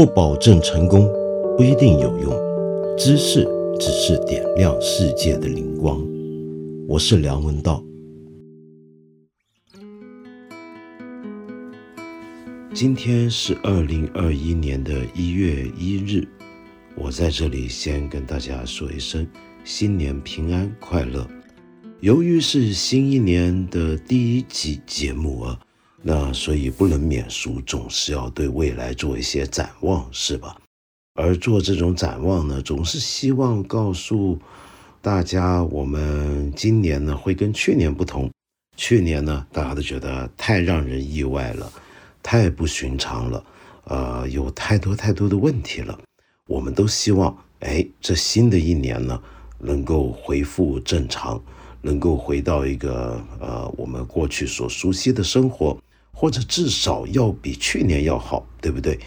不保证成功，不一定有用。知识只是点亮世界的灵光。我是梁文道。今天是二零二一年的一月一日，我在这里先跟大家说一声新年平安快乐。由于是新一年的第一集节目啊。那所以不能免俗，总是要对未来做一些展望，是吧？而做这种展望呢，总是希望告诉大家，我们今年呢会跟去年不同。去年呢，大家都觉得太让人意外了，太不寻常了，呃，有太多太多的问题了。我们都希望，哎，这新的一年呢，能够恢复正常，能够回到一个呃我们过去所熟悉的生活。或者至少要比去年要好，对不对？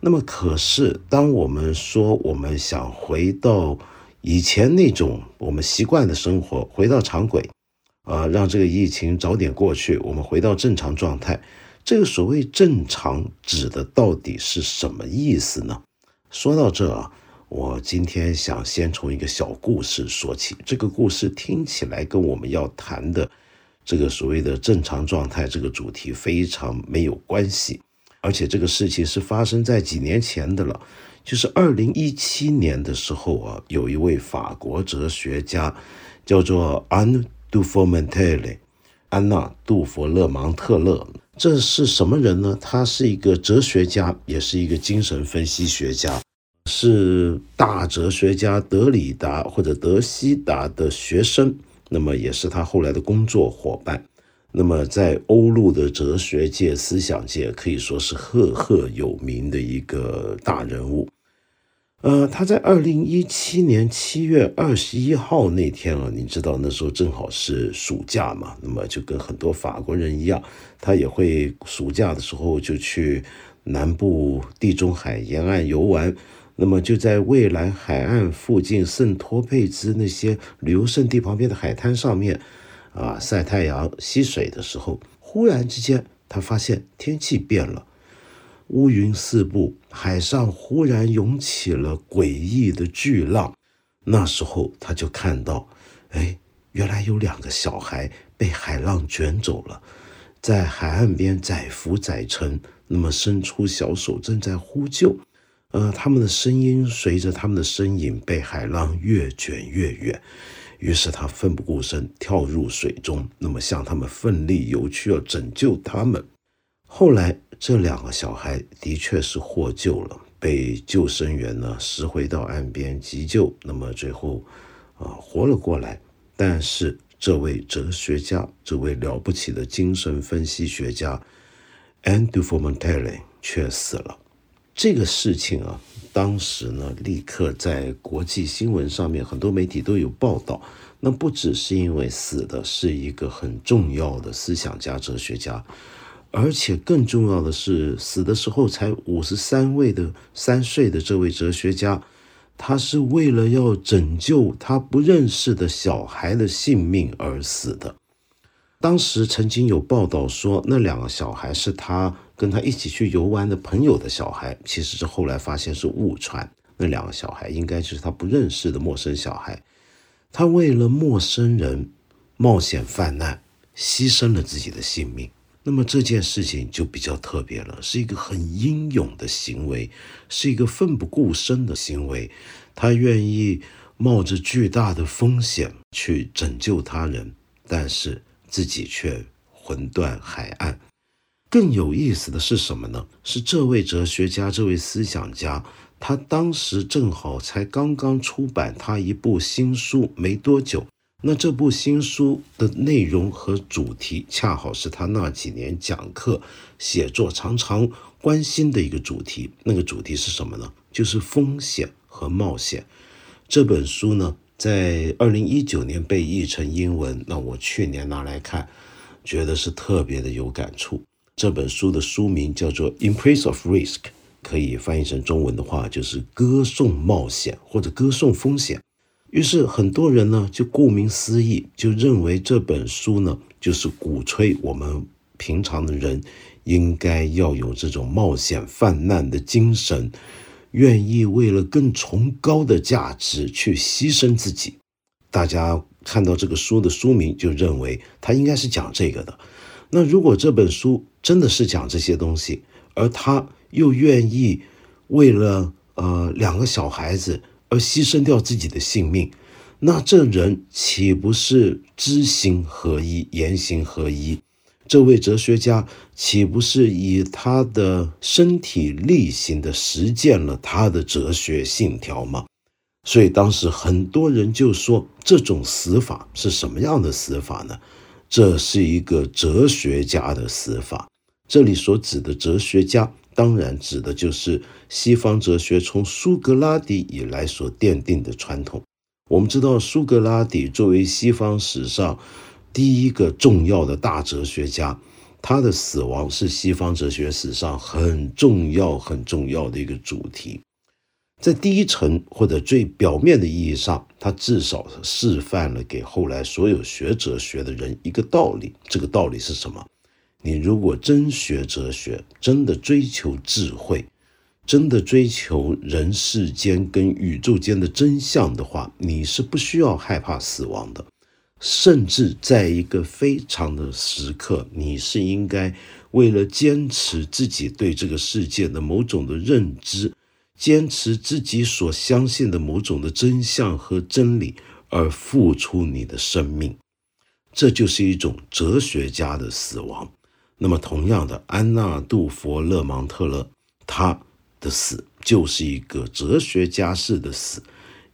那么，可是当我们说我们想回到以前那种我们习惯的生活，回到常轨，啊，让这个疫情早点过去，我们回到正常状态，这个所谓正常指的到底是什么意思呢？说到这啊，我今天想先从一个小故事说起，这个故事听起来跟我们要谈的。这个所谓的正常状态这个主题非常没有关系，而且这个事情是发生在几年前的了，就是二零一七年的时候啊，有一位法国哲学家叫做安杜佛曼特勒，安娜杜佛勒芒特勒，这是什么人呢？他是一个哲学家，也是一个精神分析学家，是大哲学家德里达或者德西达的学生。那么也是他后来的工作伙伴，那么在欧陆的哲学界、思想界可以说是赫赫有名的一个大人物。呃，他在二零一七年七月二十一号那天啊，你知道那时候正好是暑假嘛，那么就跟很多法国人一样，他也会暑假的时候就去南部地中海沿岸游玩。那么就在蔚蓝海岸附近圣托佩兹那些旅游胜地旁边的海滩上面，啊，晒太阳、吸水的时候，忽然之间他发现天气变了，乌云四布，海上忽然涌起了诡异的巨浪。那时候他就看到，哎，原来有两个小孩被海浪卷走了，在海岸边载浮载沉，那么伸出小手正在呼救。呃，他们的声音随着他们的身影被海浪越卷越远，于是他奋不顾身跳入水中，那么向他们奋力游去，要拯救他们。后来这两个小孩的确是获救了，被救生员呢拾回到岸边急救，那么最后啊活了过来。但是这位哲学家，这位了不起的精神分析学家 Andrew Formentale 却死了。这个事情啊，当时呢，立刻在国际新闻上面，很多媒体都有报道。那不只是因为死的是一个很重要的思想家、哲学家，而且更重要的是，死的时候才五十三位的三岁的这位哲学家，他是为了要拯救他不认识的小孩的性命而死的。当时曾经有报道说，那两个小孩是他。跟他一起去游玩的朋友的小孩，其实是后来发现是误传。那两个小孩应该就是他不认识的陌生小孩。他为了陌生人冒险犯难，牺牲了自己的性命。那么这件事情就比较特别了，是一个很英勇的行为，是一个奋不顾身的行为。他愿意冒着巨大的风险去拯救他人，但是自己却魂断海岸。更有意思的是什么呢？是这位哲学家、这位思想家，他当时正好才刚刚出版他一部新书没多久。那这部新书的内容和主题，恰好是他那几年讲课、写作常常关心的一个主题。那个主题是什么呢？就是风险和冒险。这本书呢，在二零一九年被译成英文。那我去年拿来看，觉得是特别的有感触。这本书的书名叫做《In Place of Risk》，可以翻译成中文的话就是“歌颂冒险”或者“歌颂风险”。于是很多人呢就顾名思义，就认为这本书呢就是鼓吹我们平常的人应该要有这种冒险犯难的精神，愿意为了更崇高的价值去牺牲自己。大家看到这个书的书名，就认为他应该是讲这个的。那如果这本书真的是讲这些东西，而他又愿意为了呃两个小孩子而牺牲掉自己的性命，那这人岂不是知行合一、言行合一？这位哲学家岂不是以他的身体力行的实践了他的哲学信条吗？所以当时很多人就说，这种死法是什么样的死法呢？这是一个哲学家的死法。这里所指的哲学家，当然指的就是西方哲学从苏格拉底以来所奠定的传统。我们知道，苏格拉底作为西方史上第一个重要的大哲学家，他的死亡是西方哲学史上很重要、很重要的一个主题。在第一层或者最表面的意义上，他至少示范了给后来所有学哲学的人一个道理。这个道理是什么？你如果真学哲学，真的追求智慧，真的追求人世间跟宇宙间的真相的话，你是不需要害怕死亡的。甚至在一个非常的时刻，你是应该为了坚持自己对这个世界的某种的认知。坚持自己所相信的某种的真相和真理，而付出你的生命，这就是一种哲学家的死亡。那么，同样的，安娜·杜佛勒芒特勒，他的死就是一个哲学家式的死，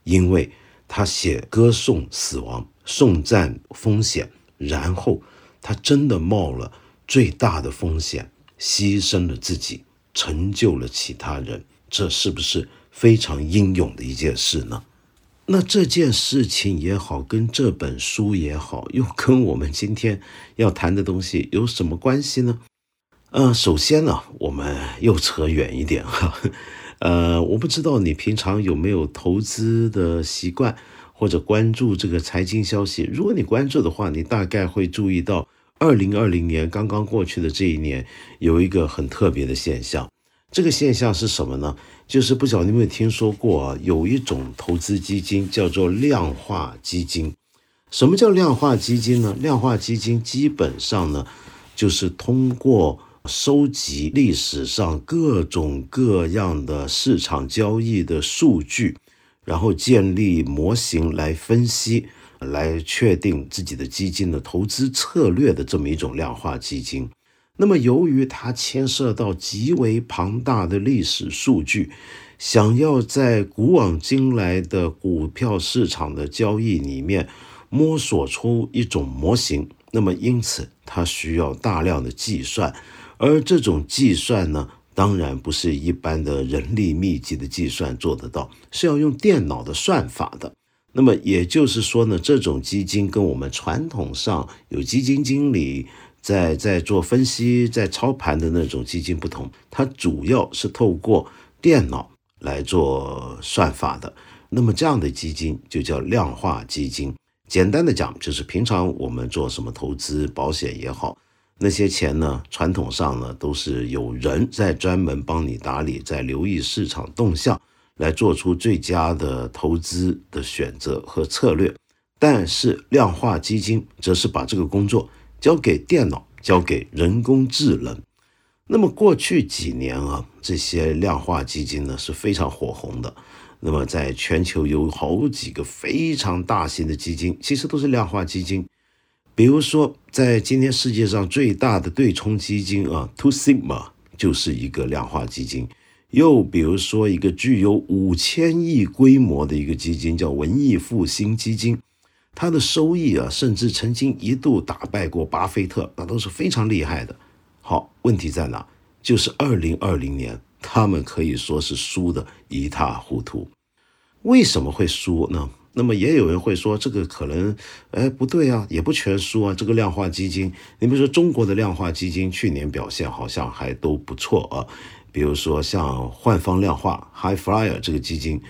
因为他写歌颂死亡、颂赞风险，然后他真的冒了最大的风险，牺牲了自己，成就了其他人。这是不是非常英勇的一件事呢？那这件事情也好，跟这本书也好，又跟我们今天要谈的东西有什么关系呢？呃，首先呢，我们又扯远一点哈。呃，我不知道你平常有没有投资的习惯，或者关注这个财经消息。如果你关注的话，你大概会注意到，二零二零年刚刚过去的这一年，有一个很特别的现象。这个现象是什么呢？就是不晓得你有没有听说过啊？有一种投资基金叫做量化基金。什么叫量化基金呢？量化基金基本上呢，就是通过收集历史上各种各样的市场交易的数据，然后建立模型来分析，来确定自己的基金的投资策略的这么一种量化基金。那么，由于它牵涉到极为庞大的历史数据，想要在古往今来的股票市场的交易里面摸索出一种模型，那么因此它需要大量的计算，而这种计算呢，当然不是一般的人力密集的计算做得到，是要用电脑的算法的。那么也就是说呢，这种基金跟我们传统上有基金经理。在在做分析、在操盘的那种基金不同，它主要是透过电脑来做算法的。那么这样的基金就叫量化基金。简单的讲，就是平常我们做什么投资、保险也好，那些钱呢，传统上呢都是有人在专门帮你打理，在留意市场动向，来做出最佳的投资的选择和策略。但是量化基金则是把这个工作。交给电脑，交给人工智能。那么过去几年啊，这些量化基金呢是非常火红的。那么在全球有好几个非常大型的基金，其实都是量化基金。比如说，在今天世界上最大的对冲基金啊，Two Sigma 就是一个量化基金。又比如说，一个具有五千亿规模的一个基金，叫文艺复兴基金。它的收益啊，甚至曾经一度打败过巴菲特，那都是非常厉害的。好，问题在哪？就是二零二零年，他们可以说是输得一塌糊涂。为什么会输呢？那么也有人会说，这个可能，哎，不对啊，也不全输啊。这个量化基金，你比如说中国的量化基金，去年表现好像还都不错啊。比如说像焕方量化 （High Flyer） 这个基金。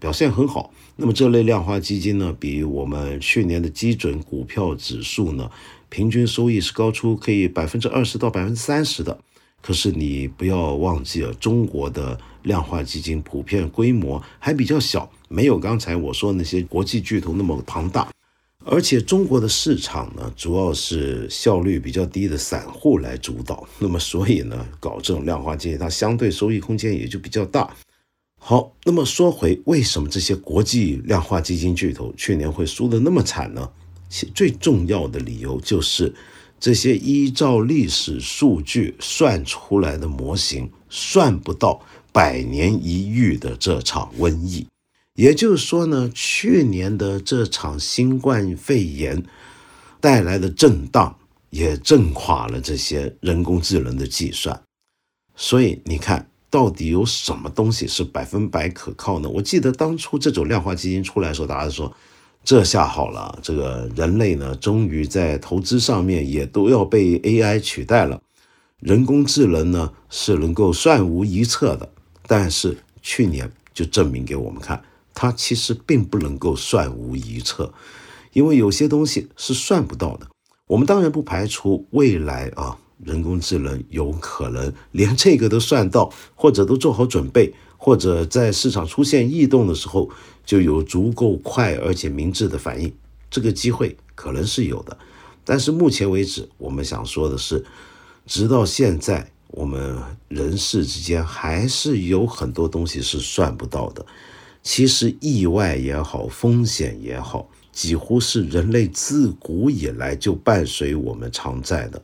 表现很好，那么这类量化基金呢，比我们去年的基准股票指数呢，平均收益是高出可以百分之二十到百分之三十的。可是你不要忘记了，中国的量化基金普遍规模还比较小，没有刚才我说那些国际巨头那么庞大。而且中国的市场呢，主要是效率比较低的散户来主导。那么所以呢，搞这种量化基金，它相对收益空间也就比较大。好，那么说回为什么这些国际量化基金巨头去年会输得那么惨呢？其最重要的理由就是这些依照历史数据算出来的模型算不到百年一遇的这场瘟疫。也就是说呢，去年的这场新冠肺炎带来的震荡也震垮了这些人工智能的计算。所以你看。到底有什么东西是百分百可靠呢？我记得当初这种量化基金出来的时候，大家说这下好了，这个人类呢，终于在投资上面也都要被 AI 取代了。人工智能呢是能够算无一策的，但是去年就证明给我们看，它其实并不能够算无一策，因为有些东西是算不到的。我们当然不排除未来啊。人工智能有可能连这个都算到，或者都做好准备，或者在市场出现异动的时候就有足够快而且明智的反应，这个机会可能是有的。但是目前为止，我们想说的是，直到现在，我们人世之间还是有很多东西是算不到的。其实意外也好，风险也好，几乎是人类自古以来就伴随我们常在的。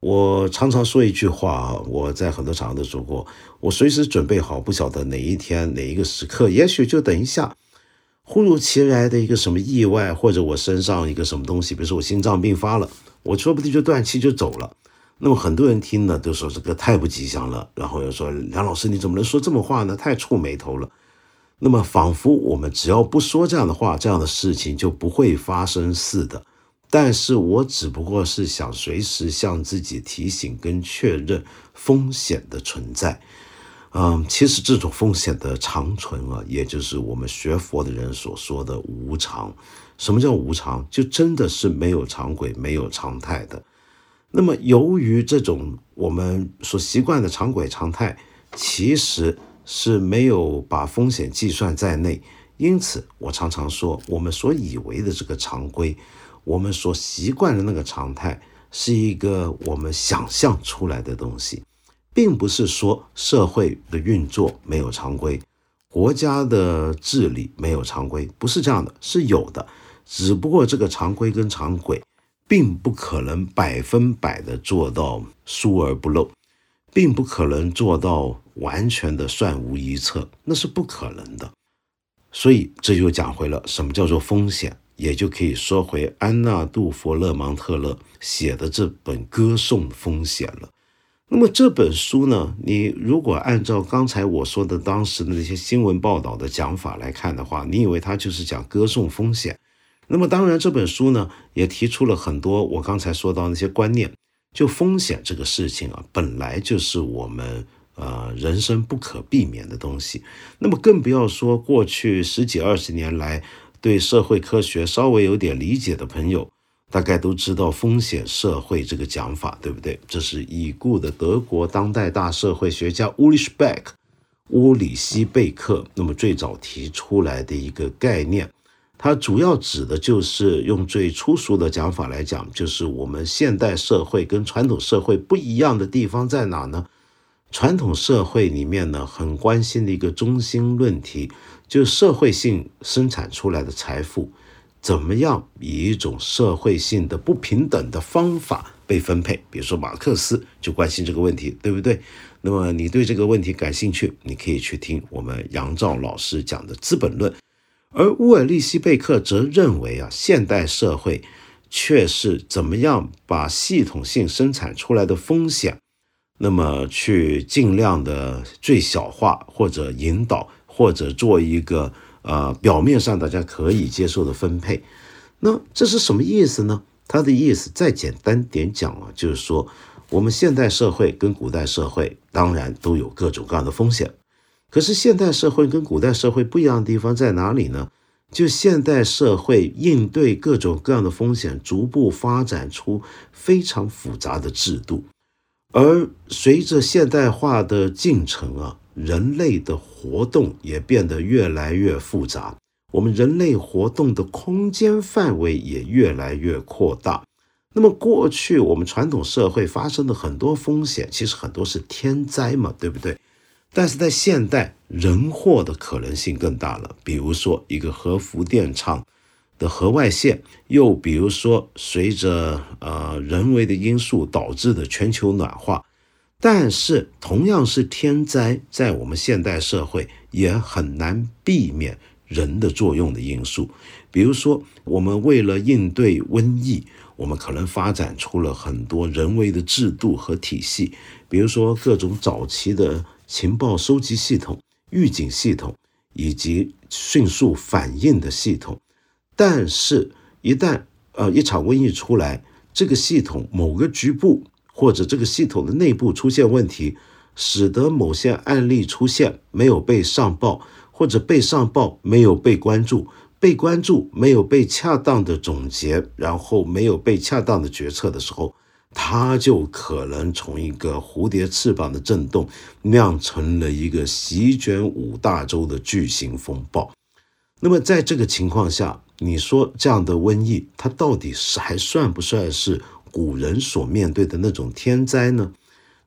我常常说一句话啊，我在很多场合都说过，我随时准备好，不晓得哪一天哪一个时刻，也许就等一下，忽如其来的一个什么意外，或者我身上一个什么东西，比如说我心脏病发了，我说不定就断气就走了。那么很多人听了都说这个太不吉祥了，然后又说梁老师你怎么能说这么话呢？太触眉头了。那么仿佛我们只要不说这样的话，这样的事情就不会发生似的。但是我只不过是想随时向自己提醒跟确认风险的存在，嗯，其实这种风险的长存啊，也就是我们学佛的人所说的无常。什么叫无常？就真的是没有常轨、没有常态的。那么，由于这种我们所习惯的常轨常态，其实是没有把风险计算在内，因此我常常说，我们所以为的这个常规。我们所习惯的那个常态，是一个我们想象出来的东西，并不是说社会的运作没有常规，国家的治理没有常规，不是这样的，是有的。只不过这个常规跟常轨，并不可能百分百的做到疏而不漏，并不可能做到完全的算无一策，那是不可能的。所以这就讲回了什么叫做风险。也就可以说回安娜杜佛勒芒特勒写的这本《歌颂风险》了。那么这本书呢，你如果按照刚才我说的当时的那些新闻报道的讲法来看的话，你以为他就是讲歌颂风险？那么当然，这本书呢也提出了很多我刚才说到那些观念。就风险这个事情啊，本来就是我们呃人生不可避免的东西。那么更不要说过去十几二十年来。对社会科学稍微有点理解的朋友，大概都知道风险社会这个讲法，对不对？这是已故的德国当代大社会学家乌里希贝克乌里希贝克那么最早提出来的一个概念。它主要指的就是用最粗俗的讲法来讲，就是我们现代社会跟传统社会不一样的地方在哪呢？传统社会里面呢，很关心的一个中心论题。就社会性生产出来的财富，怎么样以一种社会性的不平等的方法被分配？比如说马克思就关心这个问题，对不对？那么你对这个问题感兴趣，你可以去听我们杨照老师讲的《资本论》。而乌尔利希贝克则认为啊，现代社会却是怎么样把系统性生产出来的风险，那么去尽量的最小化或者引导。或者做一个呃表面上大家可以接受的分配，那这是什么意思呢？他的意思再简单点讲啊，就是说我们现代社会跟古代社会当然都有各种各样的风险，可是现代社会跟古代社会不一样的地方在哪里呢？就现代社会应对各种各样的风险，逐步发展出非常复杂的制度。而随着现代化的进程啊，人类的活动也变得越来越复杂，我们人类活动的空间范围也越来越扩大。那么过去我们传统社会发生的很多风险，其实很多是天灾嘛，对不对？但是在现代，人祸的可能性更大了。比如说一个核福电厂的核外线，又比如说随着呃人为的因素导致的全球暖化。但是同样是天灾，在我们现代社会也很难避免人的作用的因素。比如说，我们为了应对瘟疫。我们可能发展出了很多人为的制度和体系，比如说各种早期的情报收集系统、预警系统以及迅速反应的系统。但是，一旦呃一场瘟疫出来，这个系统某个局部或者这个系统的内部出现问题，使得某些案例出现没有被上报，或者被上报没有被关注。被关注没有被恰当的总结，然后没有被恰当的决策的时候，它就可能从一个蝴蝶翅膀的震动酿成了一个席卷五大洲的巨型风暴。那么在这个情况下，你说这样的瘟疫，它到底是还算不算是古人所面对的那种天灾呢？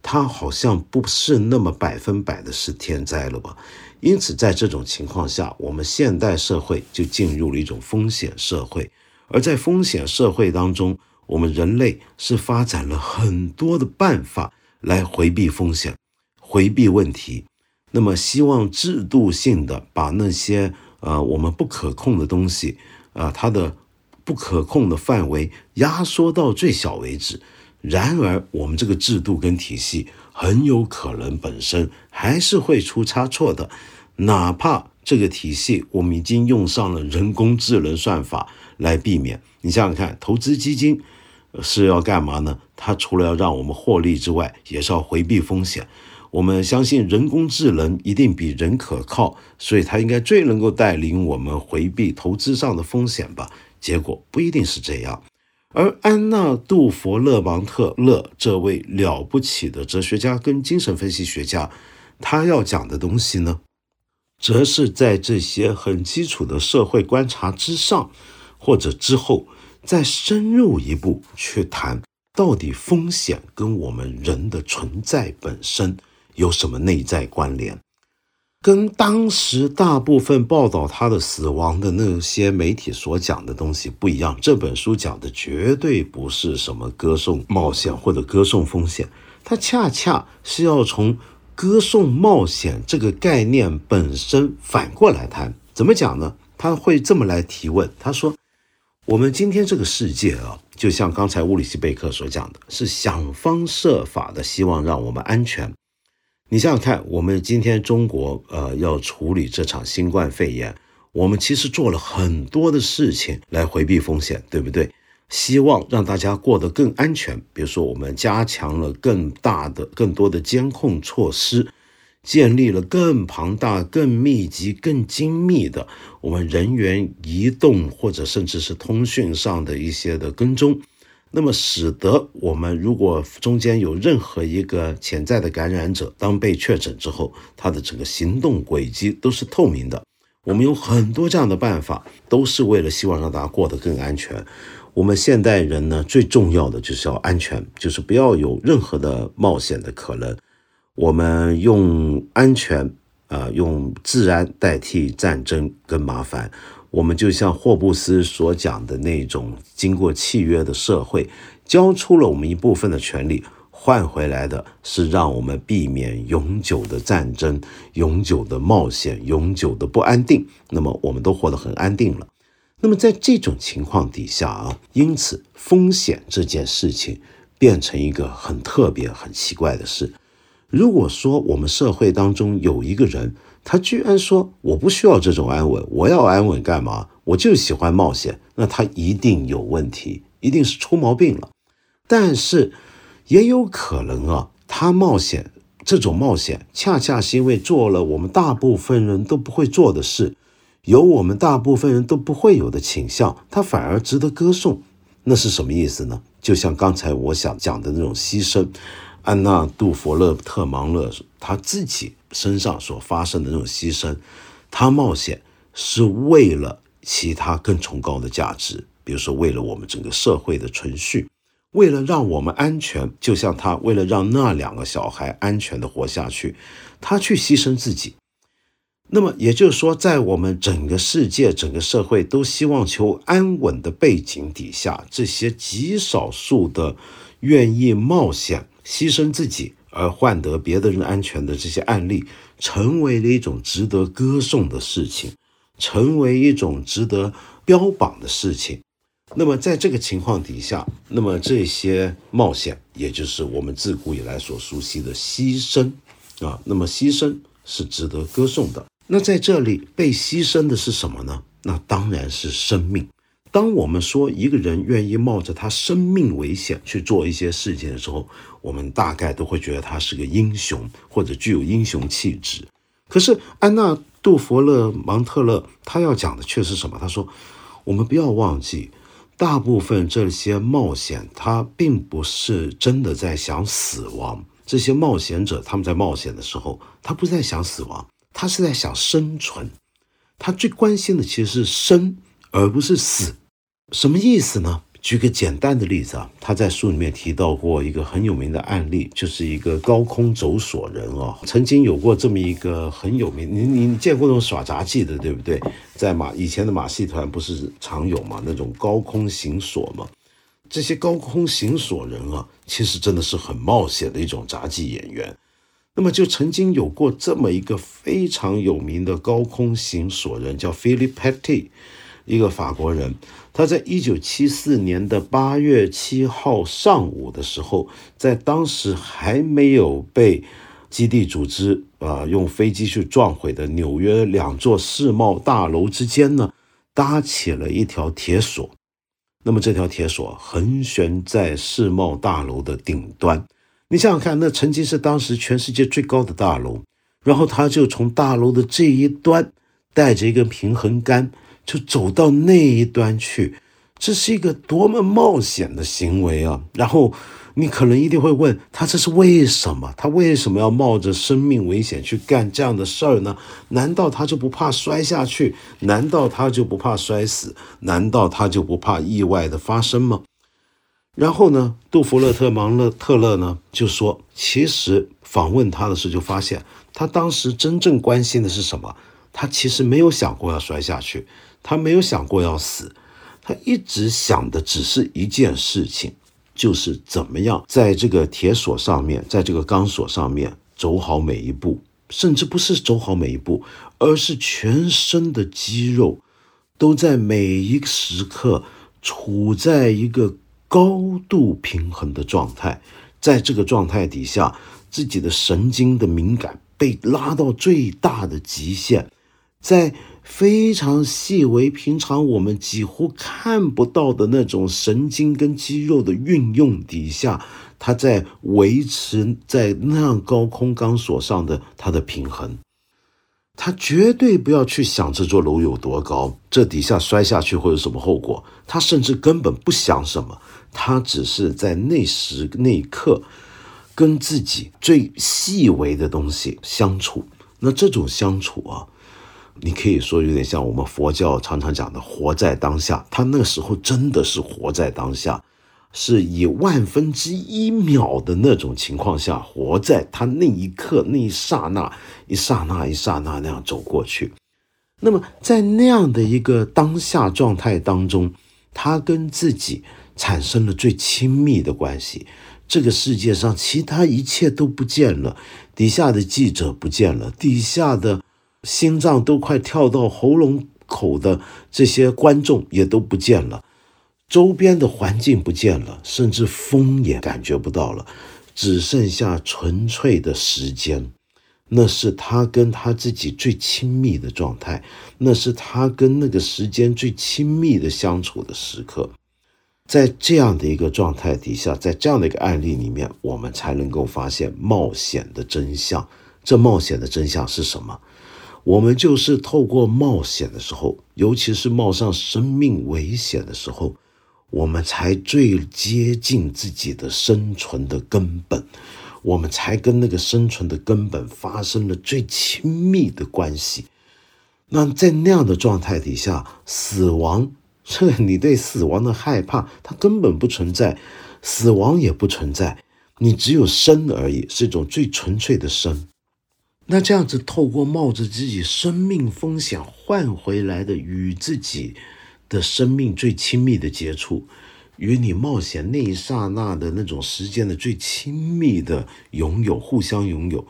它好像不是那么百分百的是天灾了吧？因此，在这种情况下，我们现代社会就进入了一种风险社会。而在风险社会当中，我们人类是发展了很多的办法来回避风险、回避问题。那么，希望制度性的把那些呃我们不可控的东西，啊，它的不可控的范围压缩到最小为止。然而，我们这个制度跟体系很有可能本身还是会出差错的，哪怕这个体系我们已经用上了人工智能算法来避免。你想想看，投资基金是要干嘛呢？它除了要让我们获利之外，也是要回避风险。我们相信人工智能一定比人可靠，所以它应该最能够带领我们回避投资上的风险吧？结果不一定是这样。而安娜·杜佛勒芒特勒这位了不起的哲学家跟精神分析学家，他要讲的东西呢，则是在这些很基础的社会观察之上，或者之后，再深入一步去谈，到底风险跟我们人的存在本身有什么内在关联。跟当时大部分报道他的死亡的那些媒体所讲的东西不一样。这本书讲的绝对不是什么歌颂冒险或者歌颂风险，它恰恰是要从歌颂冒险这个概念本身反过来谈。怎么讲呢？他会这么来提问：他说，我们今天这个世界啊，就像刚才物理系贝克所讲的，是想方设法的希望让我们安全。你想想看，我们今天中国呃要处理这场新冠肺炎，我们其实做了很多的事情来回避风险，对不对？希望让大家过得更安全。比如说，我们加强了更大的、更多的监控措施，建立了更庞大、更密集、更精密的我们人员移动或者甚至是通讯上的一些的跟踪。那么，使得我们如果中间有任何一个潜在的感染者，当被确诊之后，他的整个行动轨迹都是透明的。我们有很多这样的办法，都是为了希望让大家过得更安全。我们现代人呢，最重要的就是要安全，就是不要有任何的冒险的可能。我们用安全，啊，用自然代替战争跟麻烦。我们就像霍布斯所讲的那种，经过契约的社会，交出了我们一部分的权利，换回来的是让我们避免永久的战争、永久的冒险、永久的不安定。那么，我们都活得很安定了。那么，在这种情况底下啊，因此风险这件事情变成一个很特别、很奇怪的事。如果说我们社会当中有一个人，他居然说：“我不需要这种安稳，我要安稳干嘛？我就喜欢冒险。”那他一定有问题，一定是出毛病了。但是也有可能啊，他冒险这种冒险，恰恰是因为做了我们大部分人都不会做的事，有我们大部分人都不会有的倾向，他反而值得歌颂。那是什么意思呢？就像刚才我想讲的那种牺牲，安娜·杜佛勒特芒勒他自己身上所发生的那种牺牲，他冒险是为了其他更崇高的价值，比如说为了我们整个社会的存续，为了让我们安全，就像他为了让那两个小孩安全的活下去，他去牺牲自己。那么也就是说，在我们整个世界、整个社会都希望求安稳的背景底下，这些极少数的愿意冒险、牺牲自己而换得别的人安全的这些案例，成为了一种值得歌颂的事情，成为一种值得标榜的事情。那么在这个情况底下，那么这些冒险，也就是我们自古以来所熟悉的牺牲啊，那么牺牲是值得歌颂的。那在这里被牺牲的是什么呢？那当然是生命。当我们说一个人愿意冒着他生命危险去做一些事情的时候，我们大概都会觉得他是个英雄或者具有英雄气质。可是安娜·杜佛勒芒特勒他要讲的却是什么？他说：我们不要忘记，大部分这些冒险他并不是真的在想死亡。这些冒险者他们在冒险的时候，他不是在想死亡。他是在想生存，他最关心的其实是生，而不是死。什么意思呢？举个简单的例子啊，他在书里面提到过一个很有名的案例，就是一个高空走索人啊，曾经有过这么一个很有名，你你见过那种耍杂技的，对不对？在马以前的马戏团不是常有嘛，那种高空行索嘛。这些高空行索人啊，其实真的是很冒险的一种杂技演员。那么就曾经有过这么一个非常有名的高空行索人，叫 Philip Petty，一个法国人。他在一九七四年的八月七号上午的时候，在当时还没有被基地组织啊用飞机去撞毁的纽约两座世贸大楼之间呢，搭起了一条铁索。那么这条铁索横悬在世贸大楼的顶端。你想想看，那曾经是当时全世界最高的大楼，然后他就从大楼的这一端带着一根平衡杆，就走到那一端去，这是一个多么冒险的行为啊！然后你可能一定会问他，这是为什么？他为什么要冒着生命危险去干这样的事儿呢？难道他就不怕摔下去？难道他就不怕摔死？难道他就不怕意外的发生吗？然后呢，杜弗勒特芒勒特勒呢就说，其实访问他的时候就发现，他当时真正关心的是什么？他其实没有想过要摔下去，他没有想过要死，他一直想的只是一件事情，就是怎么样在这个铁索上面，在这个钢索上面走好每一步，甚至不是走好每一步，而是全身的肌肉都在每一个时刻处在一个。高度平衡的状态，在这个状态底下，自己的神经的敏感被拉到最大的极限，在非常细微、平常我们几乎看不到的那种神经跟肌肉的运用底下，他在维持在那样高空钢索上的他的平衡。他绝对不要去想这座楼有多高，这底下摔下去会有什么后果。他甚至根本不想什么，他只是在那时那一刻，跟自己最细微的东西相处。那这种相处啊，你可以说有点像我们佛教常常讲的“活在当下”。他那个时候真的是活在当下。是以万分之一秒的那种情况下，活在他那一刻、那一刹那、一刹那、一刹那那样走过去。那么，在那样的一个当下状态当中，他跟自己产生了最亲密的关系。这个世界上其他一切都不见了，底下的记者不见了，底下的心脏都快跳到喉咙口的这些观众也都不见了。周边的环境不见了，甚至风也感觉不到了，只剩下纯粹的时间。那是他跟他自己最亲密的状态，那是他跟那个时间最亲密的相处的时刻。在这样的一个状态底下，在这样的一个案例里面，我们才能够发现冒险的真相。这冒险的真相是什么？我们就是透过冒险的时候，尤其是冒上生命危险的时候，我们才最接近自己的生存的根本，我们才跟那个生存的根本发生了最亲密的关系。那在那样的状态底下，死亡，这 你对死亡的害怕，它根本不存在，死亡也不存在，你只有生而已，是一种最纯粹的生。那这样子，透过冒着自己生命风险换回来的与自己的生命最亲密的接触，与你冒险那一刹那的那种时间的最亲密的拥有，互相拥有，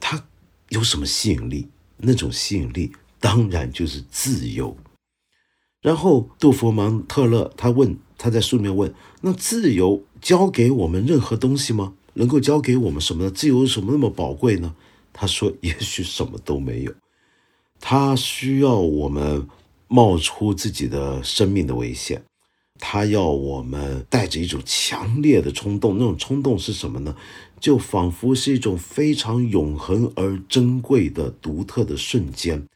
它有什么吸引力？那种吸引力当然就是自由。然后杜佛芒特勒他问，他在书里面问：那自由教给我们任何东西吗？能够教给我们什么呢？自由为什么那么宝贵呢？他说：“也许什么都没有，他需要我们冒出自己的生命的危险，他要我们带着一种强烈的冲动。那种冲动是什么呢？就仿佛是一种非常永恒而珍贵的独特的瞬间，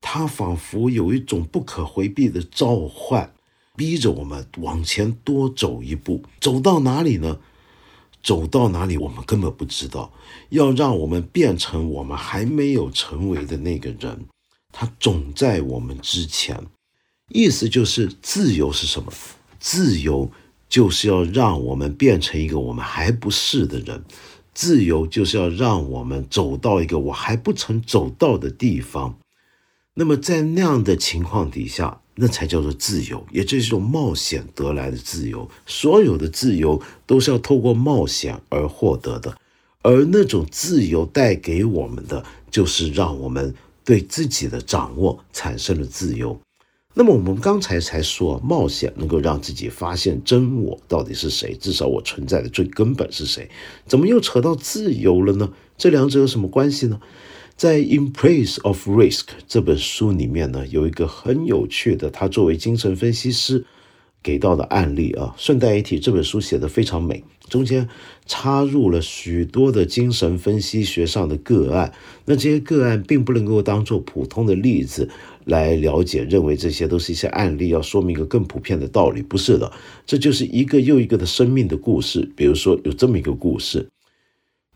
它仿佛有一种不可回避的召唤，逼着我们往前多走一步。走到哪里呢？”走到哪里，我们根本不知道。要让我们变成我们还没有成为的那个人，他总在我们之前。意思就是，自由是什么？自由就是要让我们变成一个我们还不是的人。自由就是要让我们走到一个我还不曾走到的地方。那么，在那样的情况底下。那才叫做自由，也就是一种冒险得来的自由。所有的自由都是要透过冒险而获得的，而那种自由带给我们的，就是让我们对自己的掌握产生了自由。那么我们刚才才说，冒险能够让自己发现真我到底是谁，至少我存在的最根本是谁？怎么又扯到自由了呢？这两者有什么关系呢？在《In Place of Risk》这本书里面呢，有一个很有趣的，他作为精神分析师给到的案例啊。顺带一提，这本书写的非常美，中间插入了许多的精神分析学上的个案。那这些个案并不能够当做普通的例子来了解，认为这些都是一些案例，要说明一个更普遍的道理。不是的，这就是一个又一个的生命的故事。比如说，有这么一个故事。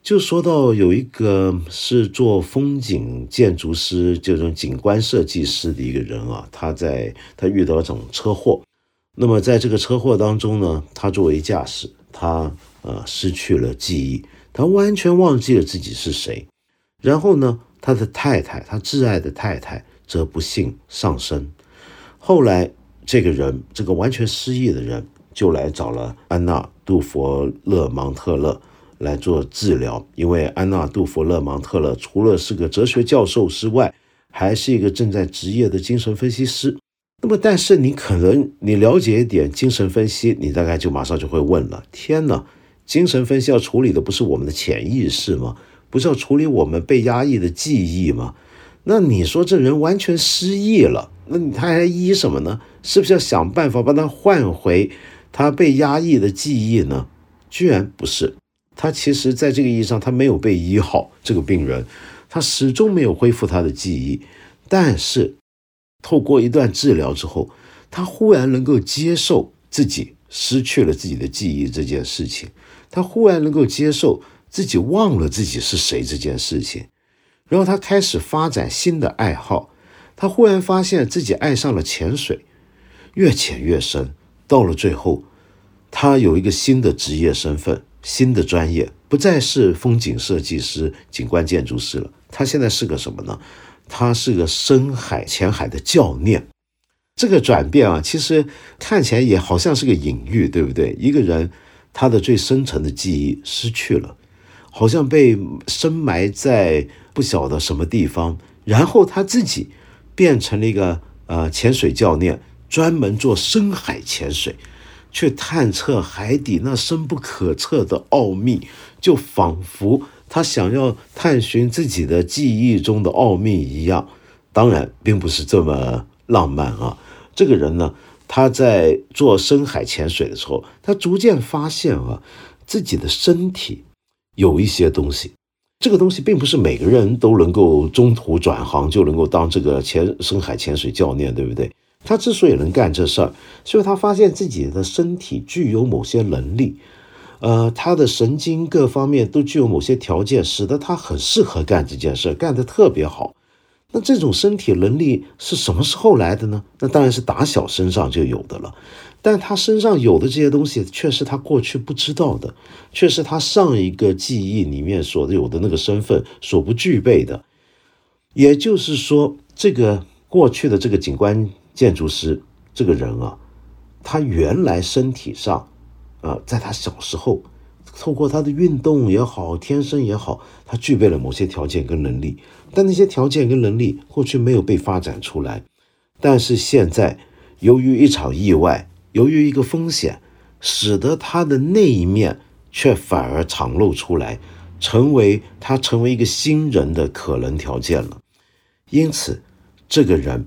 就说到有一个是做风景建筑师，这种景观设计师的一个人啊，他在他遇到一种车祸，那么在这个车祸当中呢，他作为驾驶，他呃失去了记忆，他完全忘记了自己是谁。然后呢，他的太太，他挚爱的太太则不幸丧生。后来这个人，这个完全失忆的人，就来找了安娜·杜佛勒芒特勒。来做治疗，因为安娜·杜弗勒芒特勒除了是个哲学教授之外，还是一个正在职业的精神分析师。那么，但是你可能你了解一点精神分析，你大概就马上就会问了：天哪，精神分析要处理的不是我们的潜意识吗？不是要处理我们被压抑的记忆吗？那你说这人完全失忆了，那他还医什么呢？是不是要想办法帮他换回他被压抑的记忆呢？居然不是。他其实，在这个意义上，他没有被医好。这个病人，他始终没有恢复他的记忆。但是，透过一段治疗之后，他忽然能够接受自己失去了自己的记忆这件事情。他忽然能够接受自己忘了自己是谁这件事情。然后，他开始发展新的爱好。他忽然发现自己爱上了潜水，越潜越深。到了最后，他有一个新的职业身份。新的专业不再是风景设计师、景观建筑师了，他现在是个什么呢？他是个深海潜海的教练。这个转变啊，其实看起来也好像是个隐喻，对不对？一个人他的最深层的记忆失去了，好像被深埋在不晓得什么地方，然后他自己变成了一个呃潜水教练，专门做深海潜水。去探测海底那深不可测的奥秘，就仿佛他想要探寻自己的记忆中的奥秘一样。当然，并不是这么浪漫啊。这个人呢，他在做深海潜水的时候，他逐渐发现啊，自己的身体有一些东西，这个东西并不是每个人都能够中途转行就能够当这个潜深海潜水教练，对不对？他之所以能干这事儿，是因为他发现自己的身体具有某些能力，呃，他的神经各方面都具有某些条件，使得他很适合干这件事儿，干得特别好。那这种身体能力是什么时候来的呢？那当然是打小身上就有的了。但他身上有的这些东西，却是他过去不知道的，却是他上一个记忆里面所有的那个身份所不具备的。也就是说，这个过去的这个景观建筑师这个人啊，他原来身体上，啊，在他小时候，透过他的运动也好，天生也好，他具备了某些条件跟能力，但那些条件跟能力过去没有被发展出来，但是现在由于一场意外。由于一个风险，使得他的那一面却反而敞露出来，成为他成为一个新人的可能条件了。因此，这个人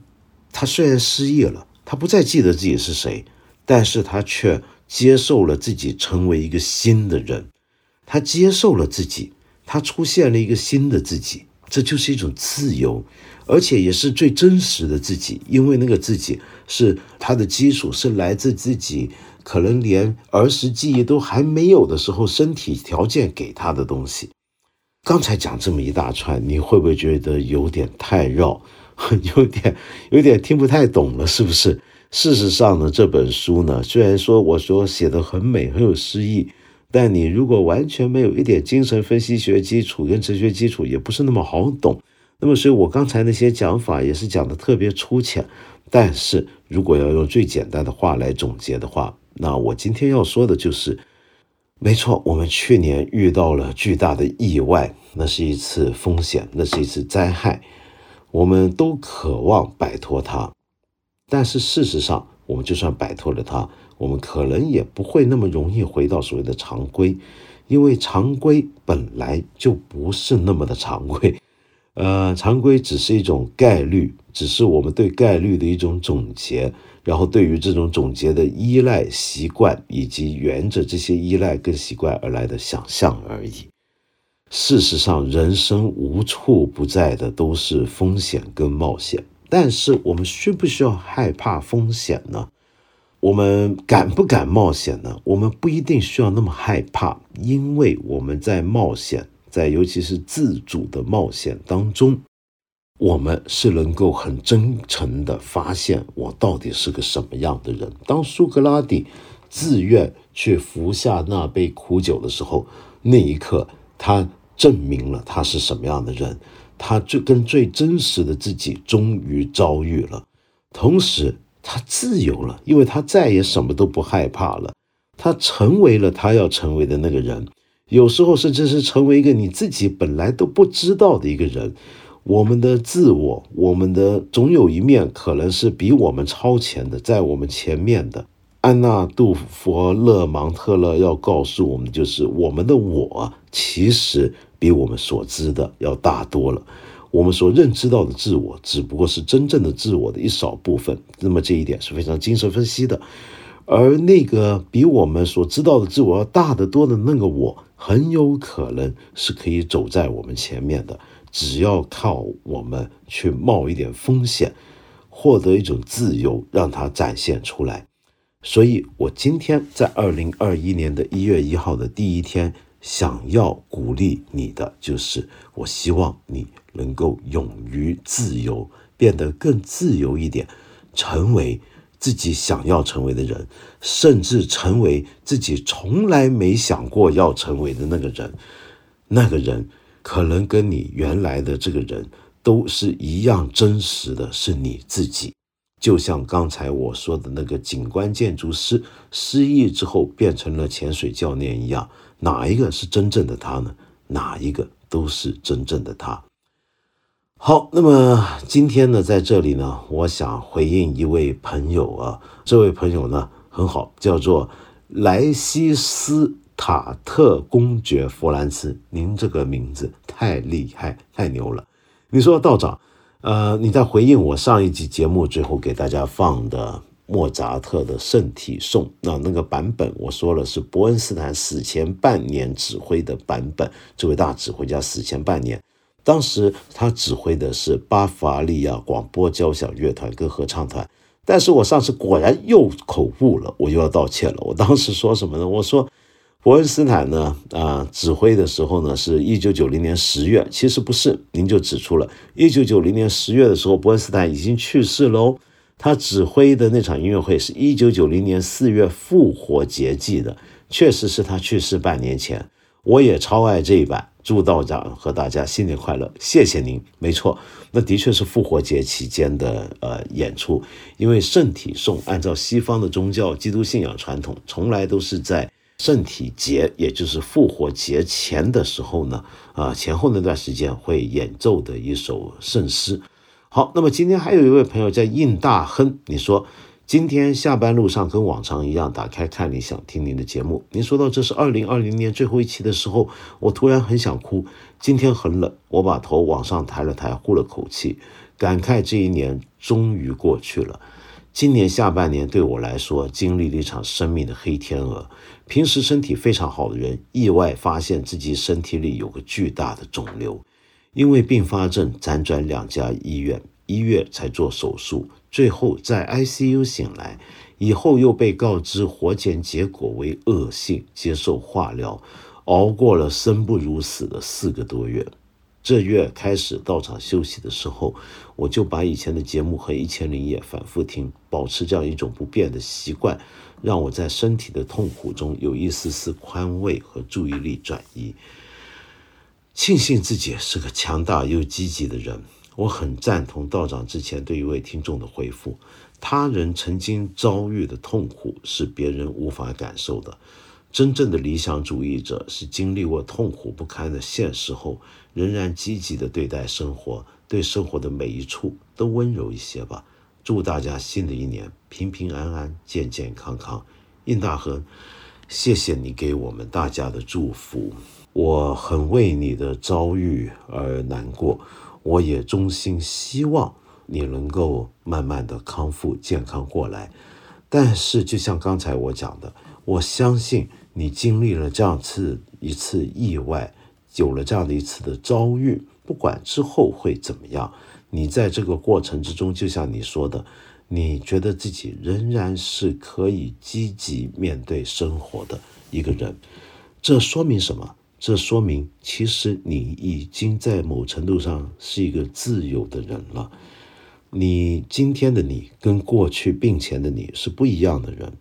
他虽然失忆了，他不再记得自己是谁，但是他却接受了自己成为一个新的人。他接受了自己，他出现了一个新的自己，这就是一种自由。而且也是最真实的自己，因为那个自己是他的基础，是来自自己可能连儿时记忆都还没有的时候，身体条件给他的东西。刚才讲这么一大串，你会不会觉得有点太绕，有点有点听不太懂了？是不是？事实上呢，这本书呢，虽然说我说写的很美，很有诗意，但你如果完全没有一点精神分析学基础跟哲学基础，也不是那么好懂。那么，所以我刚才那些讲法也是讲的特别粗浅，但是如果要用最简单的话来总结的话，那我今天要说的就是，没错，我们去年遇到了巨大的意外，那是一次风险，那是一次灾害，我们都渴望摆脱它，但是事实上，我们就算摆脱了它，我们可能也不会那么容易回到所谓的常规，因为常规本来就不是那么的常规。呃，常规只是一种概率，只是我们对概率的一种总结，然后对于这种总结的依赖习惯，以及沿着这些依赖跟习惯而来的想象而已。事实上，人生无处不在的都是风险跟冒险，但是我们需不需要害怕风险呢？我们敢不敢冒险呢？我们不一定需要那么害怕，因为我们在冒险。在尤其是自主的冒险当中，我们是能够很真诚的发现我到底是个什么样的人。当苏格拉底自愿去服下那杯苦酒的时候，那一刻他证明了他是什么样的人，他最跟最真实的自己终于遭遇了，同时他自由了，因为他再也什么都不害怕了，他成为了他要成为的那个人。有时候甚至是成为一个你自己本来都不知道的一个人。我们的自我，我们的总有一面可能是比我们超前的，在我们前面的。安娜杜佛勒芒特勒要告诉我们，就是我们的我其实比我们所知的要大多了。我们所认知到的自我，只不过是真正的自我的一少部分。那么这一点是非常精神分析的。而那个比我们所知道的自我要大得多的那个我。很有可能是可以走在我们前面的，只要靠我们去冒一点风险，获得一种自由，让它展现出来。所以，我今天在二零二一年的一月一号的第一天，想要鼓励你的，就是我希望你能够勇于自由，变得更自由一点，成为。自己想要成为的人，甚至成为自己从来没想过要成为的那个人，那个人可能跟你原来的这个人都是一样真实的，是你自己。就像刚才我说的那个景观建筑师失忆之后变成了潜水教练一样，哪一个是真正的他呢？哪一个都是真正的他。好，那么今天呢，在这里呢，我想回应一位朋友啊，这位朋友呢很好，叫做莱西斯塔特公爵弗兰茨，您这个名字太厉害，太牛了。你说道长，呃，你在回应我上一集节目最后给大家放的莫扎特的《圣体颂》。那那个版本我说了是伯恩斯坦死前半年指挥的版本。这位大指挥家死前半年，当时他指挥的是巴伐利亚广播交响乐团跟合唱团。但是我上次果然又口误了，我又要道歉了。我当时说什么呢？我说。伯恩斯坦呢？啊，指挥的时候呢，是一九九零年十月。其实不是，您就指出了，一九九零年十月的时候，伯恩斯坦已经去世喽。他指挥的那场音乐会是一九九零年四月复活节季的，确实是他去世半年前。我也超爱这一版。祝道长和大家新年快乐，谢谢您。没错，那的确是复活节期间的呃演出，因为圣体颂按照西方的宗教基督信仰传统，从来都是在。圣体节，也就是复活节前的时候呢，啊，前后那段时间会演奏的一首圣诗。好，那么今天还有一位朋友叫应大亨，你说今天下班路上跟往常一样打开看你想听您的节目。您说到这是二零二零年最后一期的时候，我突然很想哭。今天很冷，我把头往上抬了抬，呼了口气，感慨这一年终于过去了。今年下半年对我来说，经历了一场生命的黑天鹅。平时身体非常好的人，意外发现自己身体里有个巨大的肿瘤，因为并发症辗转两家医院，一月才做手术，最后在 ICU 醒来，以后又被告知活检结果为恶性，接受化疗，熬过了生不如死的四个多月。这月开始到场休息的时候，我就把以前的节目和一千零一夜反复听，保持这样一种不变的习惯。让我在身体的痛苦中有一丝丝宽慰和注意力转移。庆幸自己是个强大又积极的人。我很赞同道长之前对一位听众的回复：他人曾经遭遇的痛苦是别人无法感受的。真正的理想主义者是经历过痛苦不堪的现实后，仍然积极的对待生活，对生活的每一处都温柔一些吧。祝大家新的一年平平安安、健健康康。应大亨，谢谢你给我们大家的祝福，我很为你的遭遇而难过。我也衷心希望你能够慢慢的康复、健康过来。但是，就像刚才我讲的，我相信你经历了这样次一次意外，有了这样的一次的遭遇，不管之后会怎么样。你在这个过程之中，就像你说的，你觉得自己仍然是可以积极面对生活的一个人，这说明什么？这说明其实你已经在某程度上是一个自由的人了。你今天的你跟过去病前的你是不一样的人，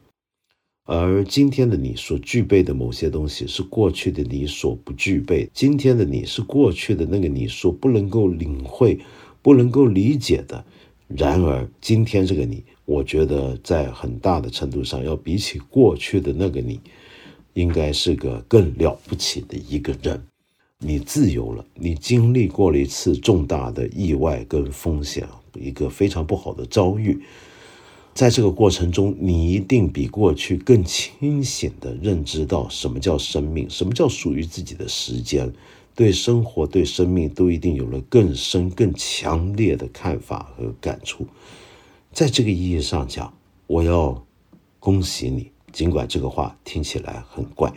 而今天的你所具备的某些东西是过去的你所不具备，今天的你是过去的那个你所不能够领会。不能够理解的，然而今天这个你，我觉得在很大的程度上，要比起过去的那个你，应该是个更了不起的一个人。你自由了，你经历过了一次重大的意外跟风险，一个非常不好的遭遇，在这个过程中，你一定比过去更清醒的认知到什么叫生命，什么叫属于自己的时间。对生活、对生命都一定有了更深、更强烈的看法和感触。在这个意义上讲，我要恭喜你。尽管这个话听起来很怪。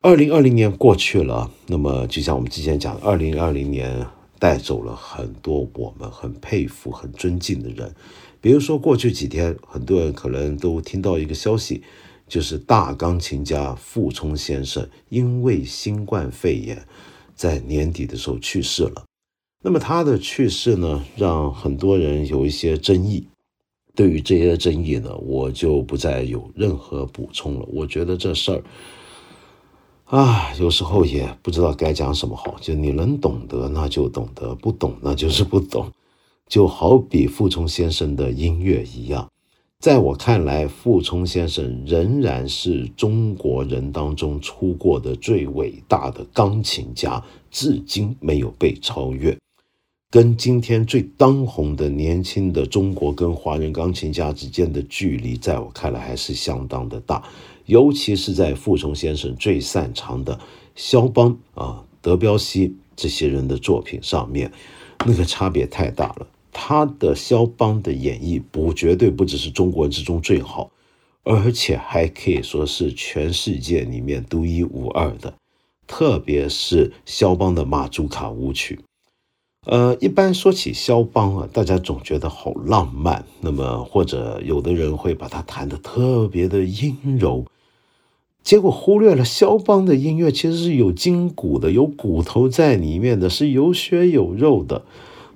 二零二零年过去了，那么就像我们之前讲的，二零二零年带走了很多我们很佩服、很尊敬的人。比如说，过去几天，很多人可能都听到一个消息，就是大钢琴家傅聪先生因为新冠肺炎。在年底的时候去世了，那么他的去世呢，让很多人有一些争议。对于这些争议呢，我就不再有任何补充了。我觉得这事儿啊，有时候也不知道该讲什么好。就你能懂得，那就懂得；不懂，那就是不懂。就好比傅聪先生的音乐一样。在我看来，傅聪先生仍然是中国人当中出过的最伟大的钢琴家，至今没有被超越。跟今天最当红的年轻的中国跟华人钢琴家之间的距离，在我看来还是相当的大，尤其是在傅聪先生最擅长的肖邦啊、德彪西这些人的作品上面，那个差别太大了。他的肖邦的演绎不绝对不只是中国之中最好，而且还可以说是全世界里面独一无二的。特别是肖邦的马祖卡舞曲，呃，一般说起肖邦啊，大家总觉得好浪漫，那么或者有的人会把它弹得特别的阴柔。结果忽略了肖邦的音乐其实是有筋骨的，有骨头在里面的是有血有肉的。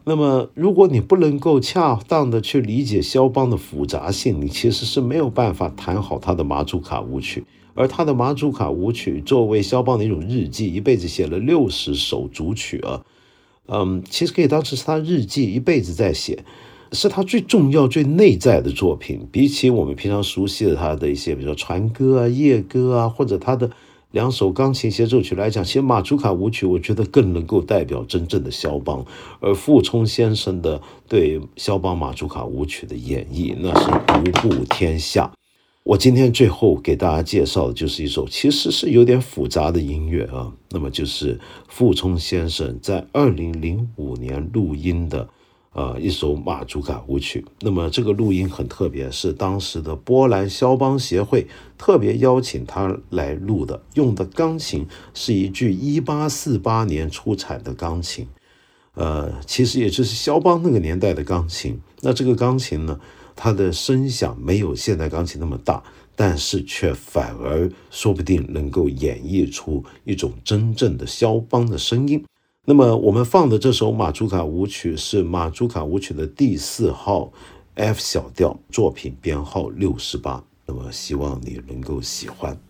那么，如果你不能够恰当的去理解肖邦的复杂性，你其实是没有办法弹好他的马祖卡舞曲。而他的马祖卡舞曲作为肖邦的一种日记，一辈子写了六十首主曲啊，嗯，其实可以当成是他日记，一辈子在写。是他最重要、最内在的作品。比起我们平常熟悉的他的一些，比如说船歌啊、夜歌啊，或者他的两首钢琴协奏曲来讲，其实马祖卡舞曲，我觉得更能够代表真正的肖邦。而傅聪先生的对肖邦马祖卡舞曲的演绎，那是独步天下。我今天最后给大家介绍的就是一首其实是有点复杂的音乐啊，那么就是傅聪先生在二零零五年录音的。呃，一首马祖卡舞曲。那么这个录音很特别，是当时的波兰肖邦协会特别邀请他来录的。用的钢琴是一具1848年出产的钢琴，呃，其实也就是肖邦那个年代的钢琴。那这个钢琴呢，它的声响没有现代钢琴那么大，但是却反而说不定能够演绎出一种真正的肖邦的声音。那么我们放的这首马祖卡舞曲是马祖卡舞曲的第四号 F 小调作品编号六十八。那么希望你能够喜欢。